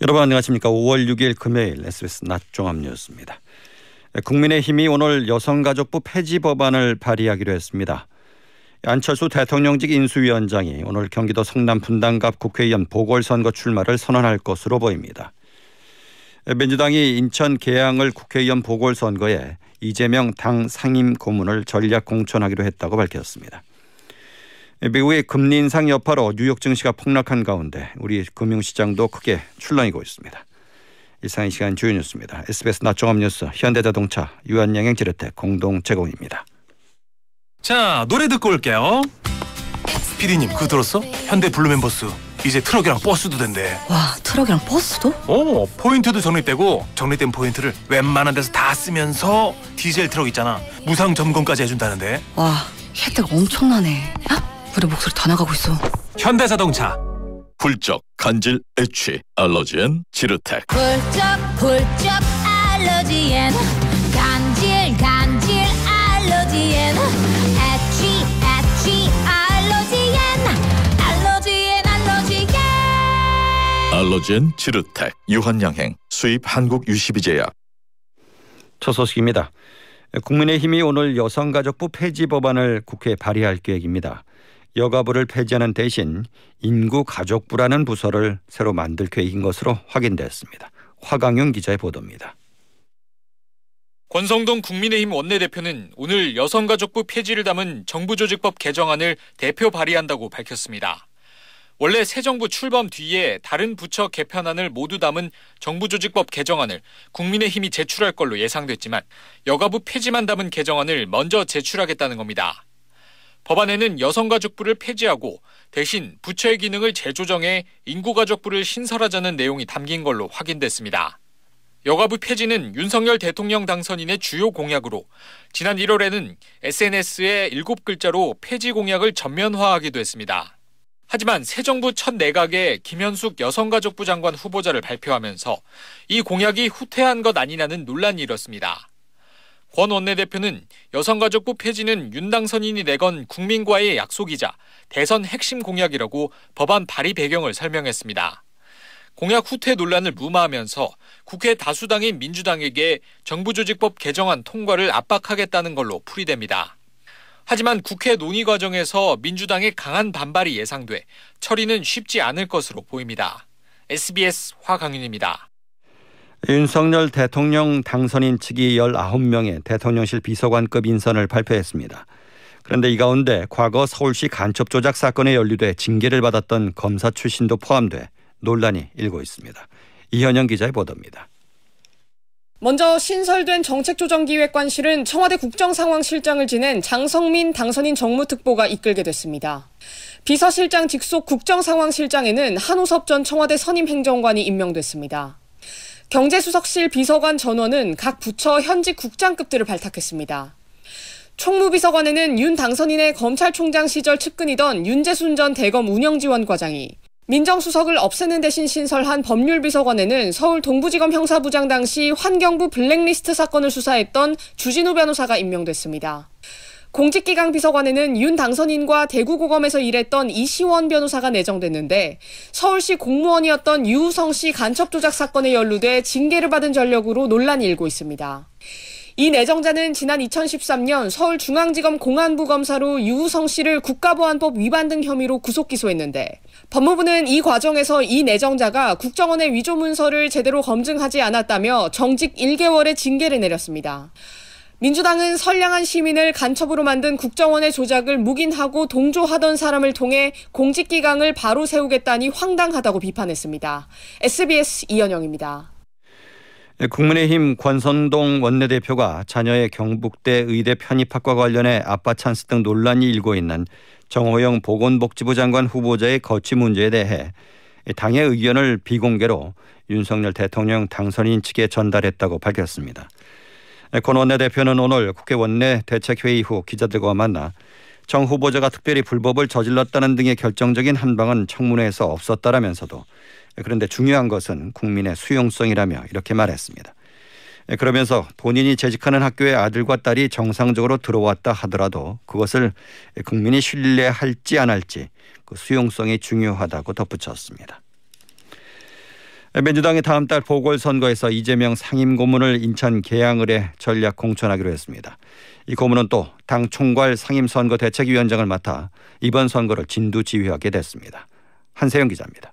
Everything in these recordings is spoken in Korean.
여러분 안녕하십니까. 5월 6일 금요일 SBS 낮 종합 뉴스입니다. 국민의힘이 오늘 여성가족부 폐지 법안을 발의하기로 했습니다. 안철수 대통령직 인수위원장이 오늘 경기도 성남 분당갑 국회의원 보궐선거 출마를 선언할 것으로 보입니다. 민주당이 인천 계양을 국회의원 보궐선거에 이재명 당 상임 고문을 전략 공천하기로 했다고 밝혔습니다. 미국의 금리 인상 여파로 뉴욕 증시가 폭락한 가운데 우리 금융시장도 크게 출렁이고 있습니다. 이상 이 시간 주요 뉴스입니다. SBS 낮종합 뉴스 현대자동차 유한양행 지르텍 공동 제공입니다. 자 노래 듣고 올게요. 피디님 그거 들었어? 현대 블루멤버스 이제 트럭이랑 버스도 된대. 와 트럭이랑 버스도? 어 포인트도 적립되고 적립된 포인트를 웬만한 데서 다 쓰면서 디젤 트럭 있잖아 무상 점검까지 해준다는데. 와 혜택 엄청나네. 야? 우리 목소리 다 나가고 있어. 현대자동차. 훌쩍 간질 애취 알러지엔 지르텍 훌쩍 훌쩍 알러지엔 간질 간질 알러지엔 애취 애취 알러지엔 알러지엔 알러지엔 알러지엔 지르텍 유한양행 수입 한국 유시비제약 첫 소식입니다. 국민의힘이 오늘 여성가족부 폐지 법안을 국회에 발의할 계획입니다. 여가부를 폐지하는 대신 인구가족부라는 부서를 새로 만들 계획인 것으로 확인됐습니다. 화강용 기자의 보도입니다. 권성동 국민의힘 원내대표는 오늘 여성가족부 폐지를 담은 정부조직법 개정안을 대표 발의한다고 밝혔습니다. 원래 새 정부 출범 뒤에 다른 부처 개편안을 모두 담은 정부조직법 개정안을 국민의힘이 제출할 걸로 예상됐지만 여가부 폐지만 담은 개정안을 먼저 제출하겠다는 겁니다. 법안에는 여성가족부를 폐지하고 대신 부처의 기능을 재조정해 인구가족부를 신설하자는 내용이 담긴 걸로 확인됐습니다. 여가부 폐지는 윤석열 대통령 당선인의 주요 공약으로 지난 1월에는 SNS에 7글자로 폐지 공약을 전면화하기도 했습니다. 하지만 새 정부 첫 내각에 김현숙 여성가족부 장관 후보자를 발표하면서 이 공약이 후퇴한 것 아니냐는 논란이 일었습니다. 권 원내대표는 여성가족부 폐지는 윤 당선인이 내건 국민과의 약속이자 대선 핵심 공약이라고 법안 발의 배경을 설명했습니다. 공약 후퇴 논란을 무마하면서 국회 다수당인 민주당에게 정부조직법 개정안 통과를 압박하겠다는 걸로 풀이됩니다. 하지만 국회 논의 과정에서 민주당의 강한 반발이 예상돼 처리는 쉽지 않을 것으로 보입니다. SBS 화강윤입니다. 윤석열 대통령 당선인 측이 19명의 대통령실 비서관급 인선을 발표했습니다. 그런데 이 가운데 과거 서울시 간첩 조작 사건에 연루돼 징계를 받았던 검사 출신도 포함돼 논란이 일고 있습니다. 이현영 기자의 보도입니다. 먼저 신설된 정책조정기획관실은 청와대 국정상황실장을 지낸 장성민 당선인 정무특보가 이끌게 됐습니다. 비서실장 직속 국정상황실장에는 한우섭 전 청와대 선임 행정관이 임명됐습니다. 경제수석실 비서관 전원은 각 부처 현직 국장급들을 발탁했습니다. 총무비서관에는 윤 당선인의 검찰총장 시절 측근이던 윤재순 전 대검 운영지원 과장이 민정수석을 없애는 대신 신설한 법률비서관에는 서울 동부지검 형사부장 당시 환경부 블랙리스트 사건을 수사했던 주진우 변호사가 임명됐습니다. 공직기강 비서관에는 윤 당선인과 대구고검에서 일했던 이시원 변호사가 내정됐는데 서울시 공무원이었던 유우성 씨 간첩 조작 사건에 연루돼 징계를 받은 전력으로 논란이 일고 있습니다. 이 내정자는 지난 2013년 서울중앙지검 공안부 검사로 유우성 씨를 국가보안법 위반 등 혐의로 구속 기소했는데 법무부는 이 과정에서 이 내정자가 국정원의 위조 문서를 제대로 검증하지 않았다며 정직 1개월의 징계를 내렸습니다. 민주당은 선량한 시민을 간첩으로 만든 국정원의 조작을 묵인하고 동조하던 사람을 통해 공직기강을 바로 세우겠다니 황당하다고 비판했습니다. SBS 이현영입니다. 국민의힘 권선동 원내대표가 자녀의 경북대 의대 편입학과 관련해 아빠 찬스 등 논란이 일고 있는 정호영 보건복지부 장관 후보자의 거취 문제에 대해 당의 의견을 비공개로 윤석열 대통령 당선인 측에 전달했다고 밝혔습니다. 권 원내대표는 오늘 국회 원내 대책회의 후 기자들과 만나 정 후보자가 특별히 불법을 저질렀다는 등의 결정적인 한방은 청문회에서 없었다라면서도 그런데 중요한 것은 국민의 수용성이라며 이렇게 말했습니다. 그러면서 본인이 재직하는 학교의 아들과 딸이 정상적으로 들어왔다 하더라도 그것을 국민이 신뢰할지 안 할지 그 수용성이 중요하다고 덧붙였습니다. 민주당이 다음 달 보궐선거에서 이재명 상임고문을 인천 계양을에 전략 공천하기로 했습니다. 이 고문은 또 당 총괄 상임선거 대책위원장을 맡아 이번 선거를 진두지휘하게 됐습니다. 한세영 기자입니다.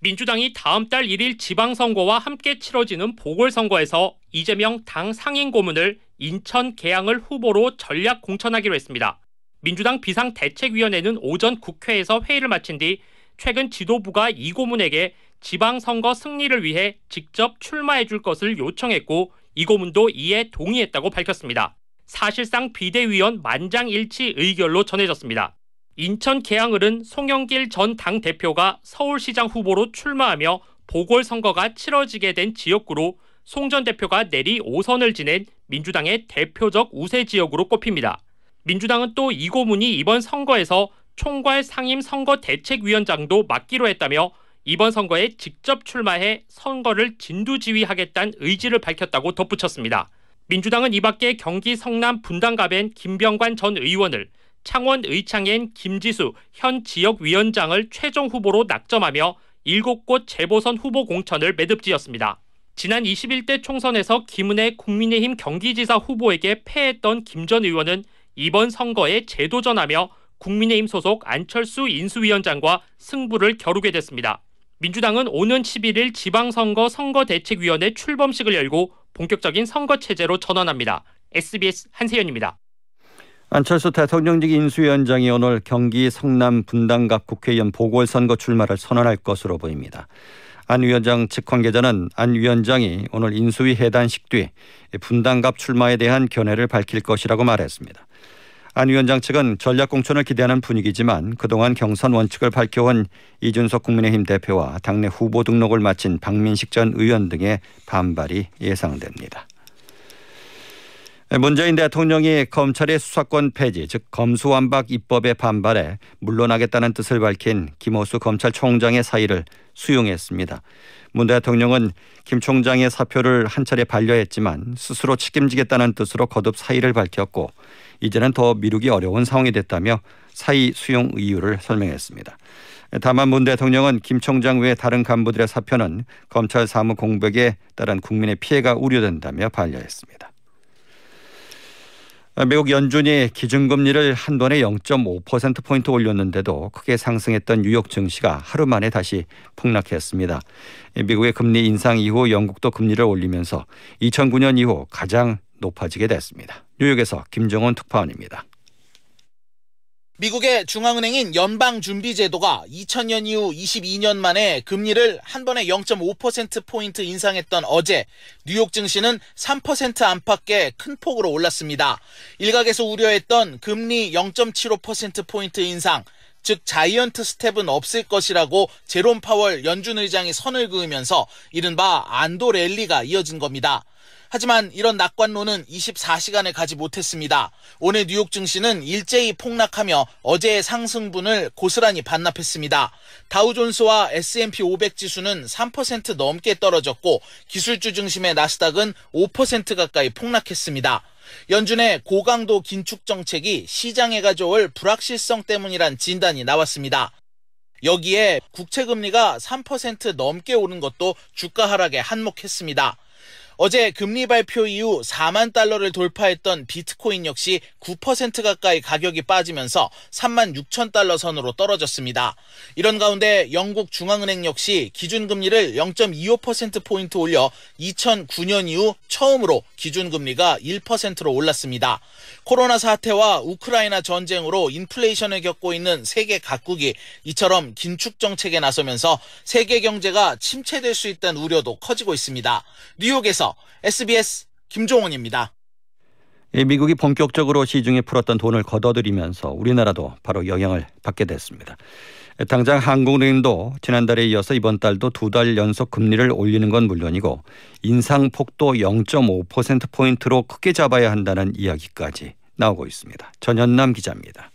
민주당이 다음 달 1일 지방선거와 함께 치러지는 보궐선거에서 이재명 당 상임고문을 인천 계양을 후보로 전략 공천하기로 했습니다. 민주당 비상대책위원회는 오전 국회에서 회의를 마친 뒤 최근 지도부가 이 고문에게 지방선거 승리를 위해 직접 출마해 줄 것을 요청했고 이 고문도 이에 동의했다고 밝혔습니다. 사실상 비대위원 만장일치 의결로 전해졌습니다. 인천 계양을은 송영길 전 당대표가 서울시장 후보로 출마하며 보궐선거가 치러지게 된 지역구로 송 전 대표가 내리 5선을 지낸 민주당의 대표적 우세 지역으로 꼽힙니다. 민주당은 또 이 고문이 이번 선거에서 총괄 상임 선거 대책위원장도 맡기로 했다며 이번 선거에 직접 출마해 선거를 진두지휘하겠다는 의지를 밝혔다고 덧붙였습니다. 민주당은 이 밖에 경기 성남 분당갑엔 김병관 전 의원을 창원 의창엔 김지수 현 지역위원장을 최종 후보로 낙점하며 7곳 재보선 후보 공천을 매듭지었습니다. 지난 21대 총선에서 김은혜 국민의힘 경기지사 후보에게 패했던 김 전 의원은 이번 선거에 재도전하며 국민의힘 소속 안철수 인수위원장과 승부를 겨루게 됐습니다. 민주당은 오는 11일 지방선거 선거대책위원회 출범식을 열고 본격적인 선거 체제로 전환합니다. SBS 한세현입니다. 안철수 대통령직 인수위원장이 오늘 경기 성남 분당갑 국회의원 보궐선거 출마를 선언할 것으로 보입니다. 안 위원장 측 관계자는 안 위원장이 오늘 인수위 해단식 뒤 분당갑 출마에 대한 견해를 밝힐 것이라고 말했습니다. 안 위원장 측은 전략공천을 기대하는 분위기지만 그동안 경선 원칙을 밝혀온 이준석 국민의힘 대표와 당내 후보 등록을 마친 박민식 전 의원 등의 반발이 예상됩니다. 문재인 대통령이 검찰의 수사권 폐지, 즉 검수완박 입법에 반발해 물러나겠다는 뜻을 밝힌 김호수 검찰총장의 사의를 수용했습니다. 문 대통령은 김 총장의 사표를 한 차례 반려했지만 스스로 책임지겠다는 뜻으로 거듭 사의를 밝혔고 이제는 더 미루기 어려운 상황이 됐다며 사의 수용 이유를 설명했습니다. 다만 문 대통령은 김 총장 외 다른 간부들의 사표는 검찰 사무 공백에 따른 국민의 피해가 우려된다며 반려했습니다. 미국 연준이 기준금리를 한 번에 0.5%포인트 올렸는데도 크게 상승했던 뉴욕 증시가 하루 만에 다시 폭락했습니다. 미국의 금리 인상 이후 영국도 금리를 올리면서 2009년 이후 가장 높아지게 됐습니다. 뉴욕에서 김정원 특파원입니다. 미국의 중앙은행인 연방준비제도가 2000년 이후 22년 만에 금리를 한 번에 0.5%포인트 인상했던 어제 뉴욕 증시는 3% 안팎의 큰 폭으로 올랐습니다. 일각에서 우려했던 금리 0.75%포인트 인상, 즉 자이언트 스텝은 없을 것이라고 제롬 파월 연준 의장이 선을 그으면서 이른바 안도 랠리가 이어진 겁니다. 하지만 이런 낙관론은 24시간을 가지 못했습니다. 오늘 뉴욕 증시는 일제히 폭락하며 어제의 상승분을 고스란히 반납했습니다. 다우존스와 S&P 500 지수는 3% 넘게 떨어졌고 기술주 중심의 나스닥은 5% 가까이 폭락했습니다. 연준의 고강도 긴축 정책이 시장에 가져올 불확실성 때문이란 진단이 나왔습니다. 여기에 국채 금리가 3% 넘게 오른 것도 주가 하락에 한몫했습니다. 어제 금리 발표 이후 4만 달러를 돌파했던 비트코인 역시 9% 가까이 가격이 빠지면서 3만 6천 달러 선으로 떨어졌습니다. 이런 가운데 영국 중앙은행 역시 기준금리를 0.25%포인트 올려 2009년 이후 처음으로 기준금리가 1%로 올랐습니다. 코로나 사태와 우크라이나 전쟁으로 인플레이션을 겪고 있는 세계 각국이 이처럼 긴축 정책에 나서면서 세계 경제가 침체될 수 있다는 우려도 커지고 있습니다. 뉴욕에서 SBS 김종원입니다. 미국이 본격적으로 시중에 풀었던 돈을 걷어들이면서 우리나라도 바로 영향을 받게 됐습니다. 당장 한국은행도 지난달에 이어서 이번 달도 두 달 연속 금리를 올리는 건 물론이고 인상 폭도 0.5%포인트로 크게 잡아야 한다는 이야기까지 나오고 있습니다. 전현남 기자입니다.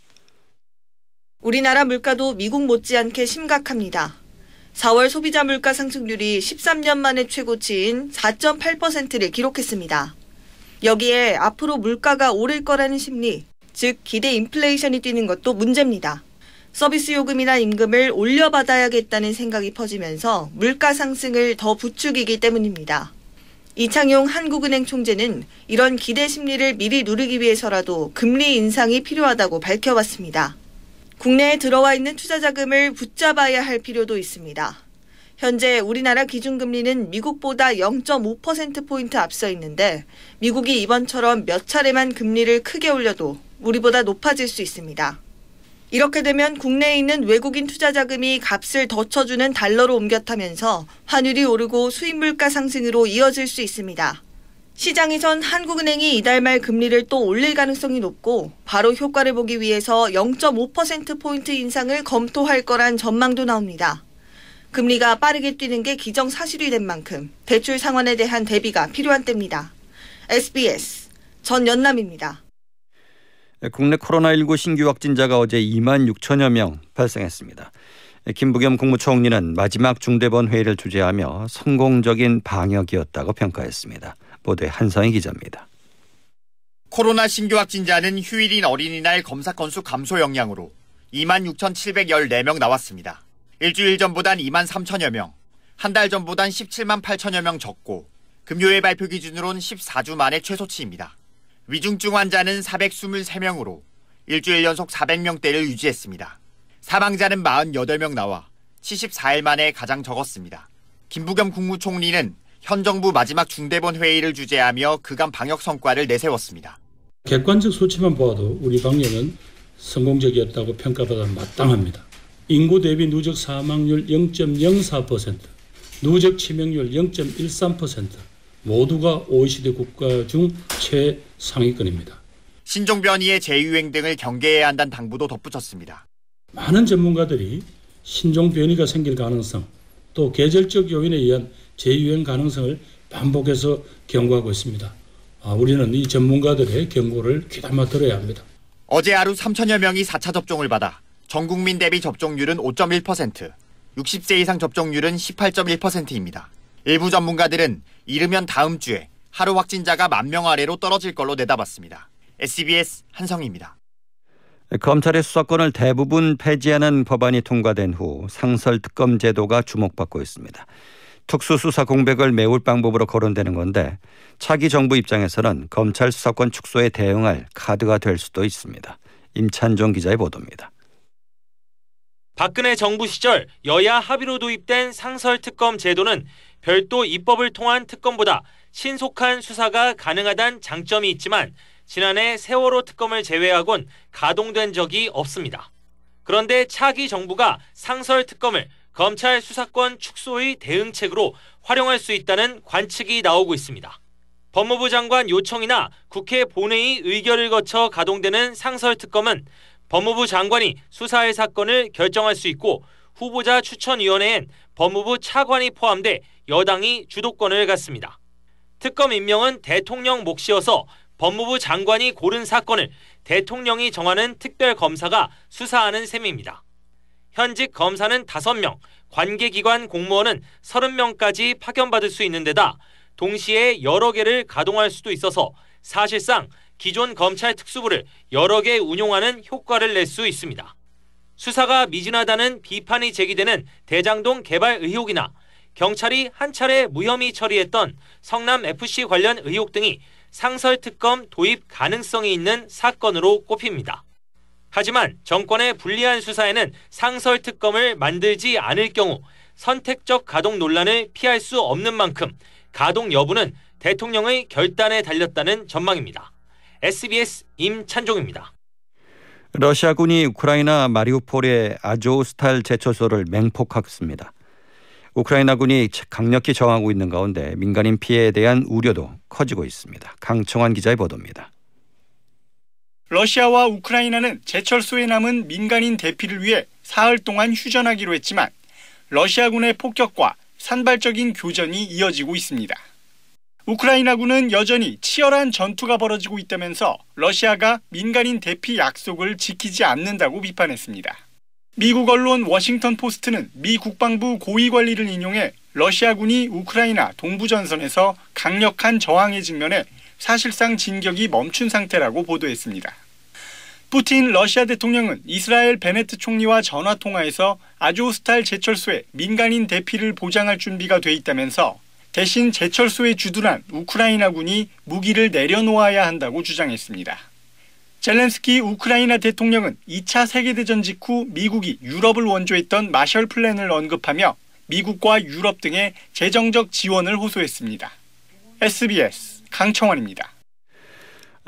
우리나라 물가도 미국 못지않게 심각합니다. 4월 소비자 물가 상승률이 13년 만에 최고치인 4.8%를 기록했습니다. 여기에 앞으로 물가가 오를 거라는 심리, 즉 기대 인플레이션이 뛰는 것도 문제입니다. 서비스 요금이나 임금을 올려받아야겠다는 생각이 퍼지면서 물가 상승을 더 부추기기 때문입니다. 이창용 한국은행 총재는 이런 기대 심리를 미리 누르기 위해서라도 금리 인상이 필요하다고 밝혀왔습니다. 국내에 들어와 있는 투자 자금을 붙잡아야 할 필요도 있습니다. 현재 우리나라 기준금리는 미국보다 0.5%포인트 앞서 있는데 미국이 이번처럼 몇 차례만 금리를 크게 올려도 우리보다 높아질 수 있습니다. 이렇게 되면 국내에 있는 외국인 투자 자금이 값을 더 쳐주는 달러로 옮겨 타면서 환율이 오르고 수입 물가 상승으로 이어질 수 있습니다. 시장에선 한국은행이 이달 말 금리를 또 올릴 가능성이 높고 바로 효과를 보기 위해서 0.5%포인트 인상을 검토할 거란 전망도 나옵니다. 금리가 빠르게 뛰는 게 기정사실이 된 만큼 대출 상환에 대한 대비가 필요한 때입니다. SBS 전연남입니다. 국내 코로나19 신규 확진자가 어제 2만 6천여 명 발생했습니다. 김부겸 국무총리는 마지막 중대본 회의를 주재하며 성공적인 방역이었다고 평가했습니다. 보도에 한성희 기자입니다. 코로나 신규 확진자는 휴일인 어린이날 검사 건수 감소 영향으로 2만 6,714명 나왔습니다. 일주일 전보단 2만 3천여 명, 한 달 전보단 17만 8천여 명 적고 금요일 발표 기준으론 14주 만의 최소치입니다. 위중증 환자는 423명으로 일주일 연속 400명대를 유지했습니다. 사망자는 48명 나와 74일 만에 가장 적었습니다. 김부겸 국무총리는 현 정부 마지막 중대본 회의를 주재하며 그간 방역 성과를 내세웠습니다. 객관적 수치만 보아도 우리 방역은 성공적이었다고 평가받아 마땅합니다. 인구 대비 누적 사망률 0.04%, 누적 치명률 0.13%, 모두가 OECD 국가 중 최상위권입니다. 신종 변이의 재유행 등을 경계해야 한다는 당부도 덧붙였습니다. 많은 전문가들이 신종 변이가 생길 가능성, 또 계절적 요인에 의한 재유행 가능성을 반복해서 경고하고 있습니다. 아, 우리는 이 전문가들의 경고를 귀담아 들어야 합니다. 어제 하루 3천여 명이 4차 접종을 받아 전 국민 대비 접종률은 5.1%, 60세 이상 접종률은 18.1%입니다. 일부 전문가들은 이르면 다음 주에 하루 확진자가 만 명 아래로 떨어질 걸로 내다봤습니다. SBS 한성입니다. 검찰의 수사권을 대부분 폐지하는 법안이 통과된 후 상설 특검 제도가 주목받고 있습니다. 특수수사 공백을 메울 방법으로 거론되는 건데 차기 정부 입장에서는 검찰 수사권 축소에 대응할 카드가 될 수도 있습니다. 임찬종 기자의 보도입니다. 박근혜 정부 시절 여야 합의로 도입된 상설특검 제도는 별도 입법을 통한 특검보다 신속한 수사가 가능하다는 장점이 있지만 지난해 세월호 특검을 제외하곤 가동된 적이 없습니다. 그런데 차기 정부가 상설 특검을 검찰 수사권 축소의 대응책으로 활용할 수 있다는 관측이 나오고 있습니다. 법무부 장관 요청이나 국회 본회의 의결을 거쳐 가동되는 상설특검은 법무부 장관이 수사할 사건을 결정할 수 있고 후보자 추천위원회엔 법무부 차관이 포함돼 여당이 주도권을 갖습니다. 특검 임명은 대통령 몫이어서 법무부 장관이 고른 사건을 대통령이 정하는 특별검사가 수사하는 셈입니다. 현직 검사는 5명, 관계기관 공무원은 30명까지 파견받을 수 있는 데다 동시에 여러 개를 가동할 수도 있어서 사실상 기존 검찰 특수부를 여러 개 운용하는 효과를 낼 수 있습니다. 수사가 미진하다는 비판이 제기되는 대장동 개발 의혹이나 경찰이 한 차례 무혐의 처리했던 성남 FC 관련 의혹 등이 상설 특검 도입 가능성이 있는 사건으로 꼽힙니다. 하지만 정권의 불리한 수사에는 상설 특검을 만들지 않을 경우 선택적 가동 논란을 피할 수 없는 만큼 가동 여부는 대통령의 결단에 달렸다는 전망입니다. SBS 임찬종입니다. 러시아군이 우크라이나 마리우폴의 아조스탈 제철소를 맹폭했습니다. 우크라이나군이 강력히 저항하고 있는 가운데 민간인 피해에 대한 우려도 커지고 있습니다. 강청환 기자의 보도입니다. 러시아와 우크라이나는 제철소에 남은 민간인 대피를 위해 사흘 동안 휴전하기로 했지만 러시아군의 폭격과 산발적인 교전이 이어지고 있습니다. 우크라이나군은 여전히 치열한 전투가 벌어지고 있다면서 러시아가 민간인 대피 약속을 지키지 않는다고 비판했습니다. 미국 언론 워싱턴 포스트는 미 국방부 고위 관리를 인용해 러시아군이 우크라이나 동부 전선에서 강력한 저항에 직면해 사실상 진격이 멈춘 상태라고 보도했습니다. 푸틴 러시아 대통령은 이스라엘 베네트 총리와 전화 통화에서 아조스탈 제철소에 민간인 대피를 보장할 준비가 돼 있다면서 대신 제철소에 주둔한 우크라이나군이 무기를 내려놓아야 한다고 주장했습니다. 젤렌스키 우크라이나 대통령은 2차 세계대전 직후 미국이 유럽을 원조했던 마셜 플랜을 언급하며 미국과 유럽 등의 재정적 지원을 호소했습니다. SBS 강청원입니다.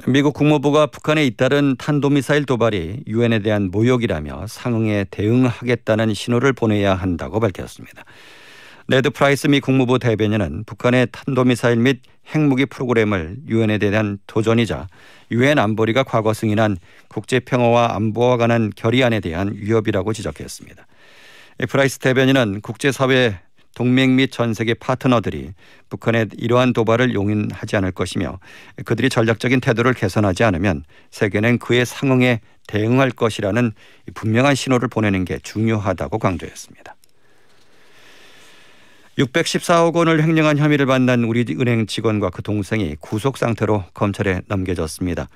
미국 국무부가 북한의 잇따른 탄도미사일 도발이 유엔에 대한 모욕이라며 상응에 대응하겠다는 신호를 보내야 한다고 밝혔습니다. 네드 프라이스 미 국무부 대변인은 북한의 탄도미사일 및 핵무기 프로그램을 유엔에 대한 도전이자 유엔 안보리가 과거 승인한 국제 평화와 안보와 관한 결의안에 대한 위협이라고 지적했습니다. 프라이스 대변인은 국제사회 동맹 및 전 세계 파트너들이 북한의 이러한 도발을 용인하지 않을 것이며 그들이 전략적인 태도를 개선하지 않으면 세계는 그의 상응에 대응할 것이라는 분명한 신호를 보내는 게 중요하다고 강조했습니다. 614억 원을 횡령한 혐의를 받는 우리은행 직원과 그 동생이 구속 상태로 검찰에 넘겨졌습니다.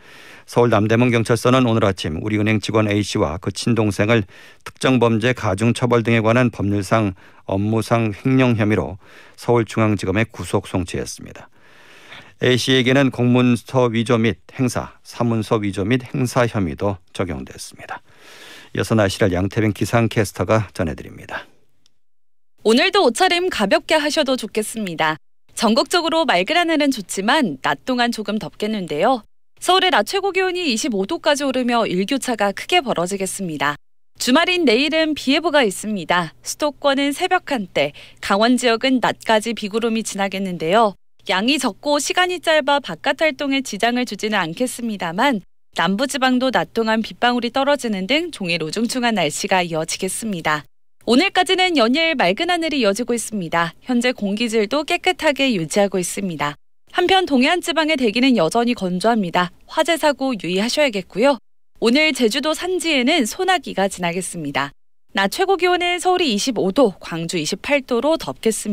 서울 남대문 경찰서는 오늘 아침 우리은행 직원 A 씨와 그 친동생을 특정 범죄 가중 처벌 등에 관한 법률상 업무상 횡령 혐의로 서울중앙지검에 구속 송치했습니다. A 씨에게는 공문서 위조 및 행사, 사문서 위조 및 행사 혐의도 적용됐습니다. 이어서 날씨를 양태빈 기상캐스터가 전해드립니다. 오늘도 옷차림 가볍게 하셔도 좋겠습니다. 전국적으로 맑은 하늘은 좋지만 낮 동안 조금 덥겠는데요. 서울의 낮 최고 기온이 25도까지 오르며 일교차가 크게 벌어지겠습니다. 주말인 내일은 비 예보가 있습니다. 수도권은 새벽 한때, 강원 지역은 낮까지 비구름이 지나겠는데요. 양이 적고 시간이 짧아 바깥 활동에 지장을 주지는 않겠습니다만 남부지방도 낮 동안 빗방울이 떨어지는 등 종일 우중충한 날씨가 이어지겠습니다. 오늘까지는 연일 맑은 하늘이 이어지고 있습니다. 현재 공기질도 깨끗하게 유지하고 있습니다. 한편 동해안 지방의 대기는 여전히 건조합니다. 화재 사고 유의하셔야겠고요. 오늘 제주도 산지에는 소나기가 지나겠습니다. 낮 최고 기온은 서울이 25도, 광주 28도로 덥겠습니다.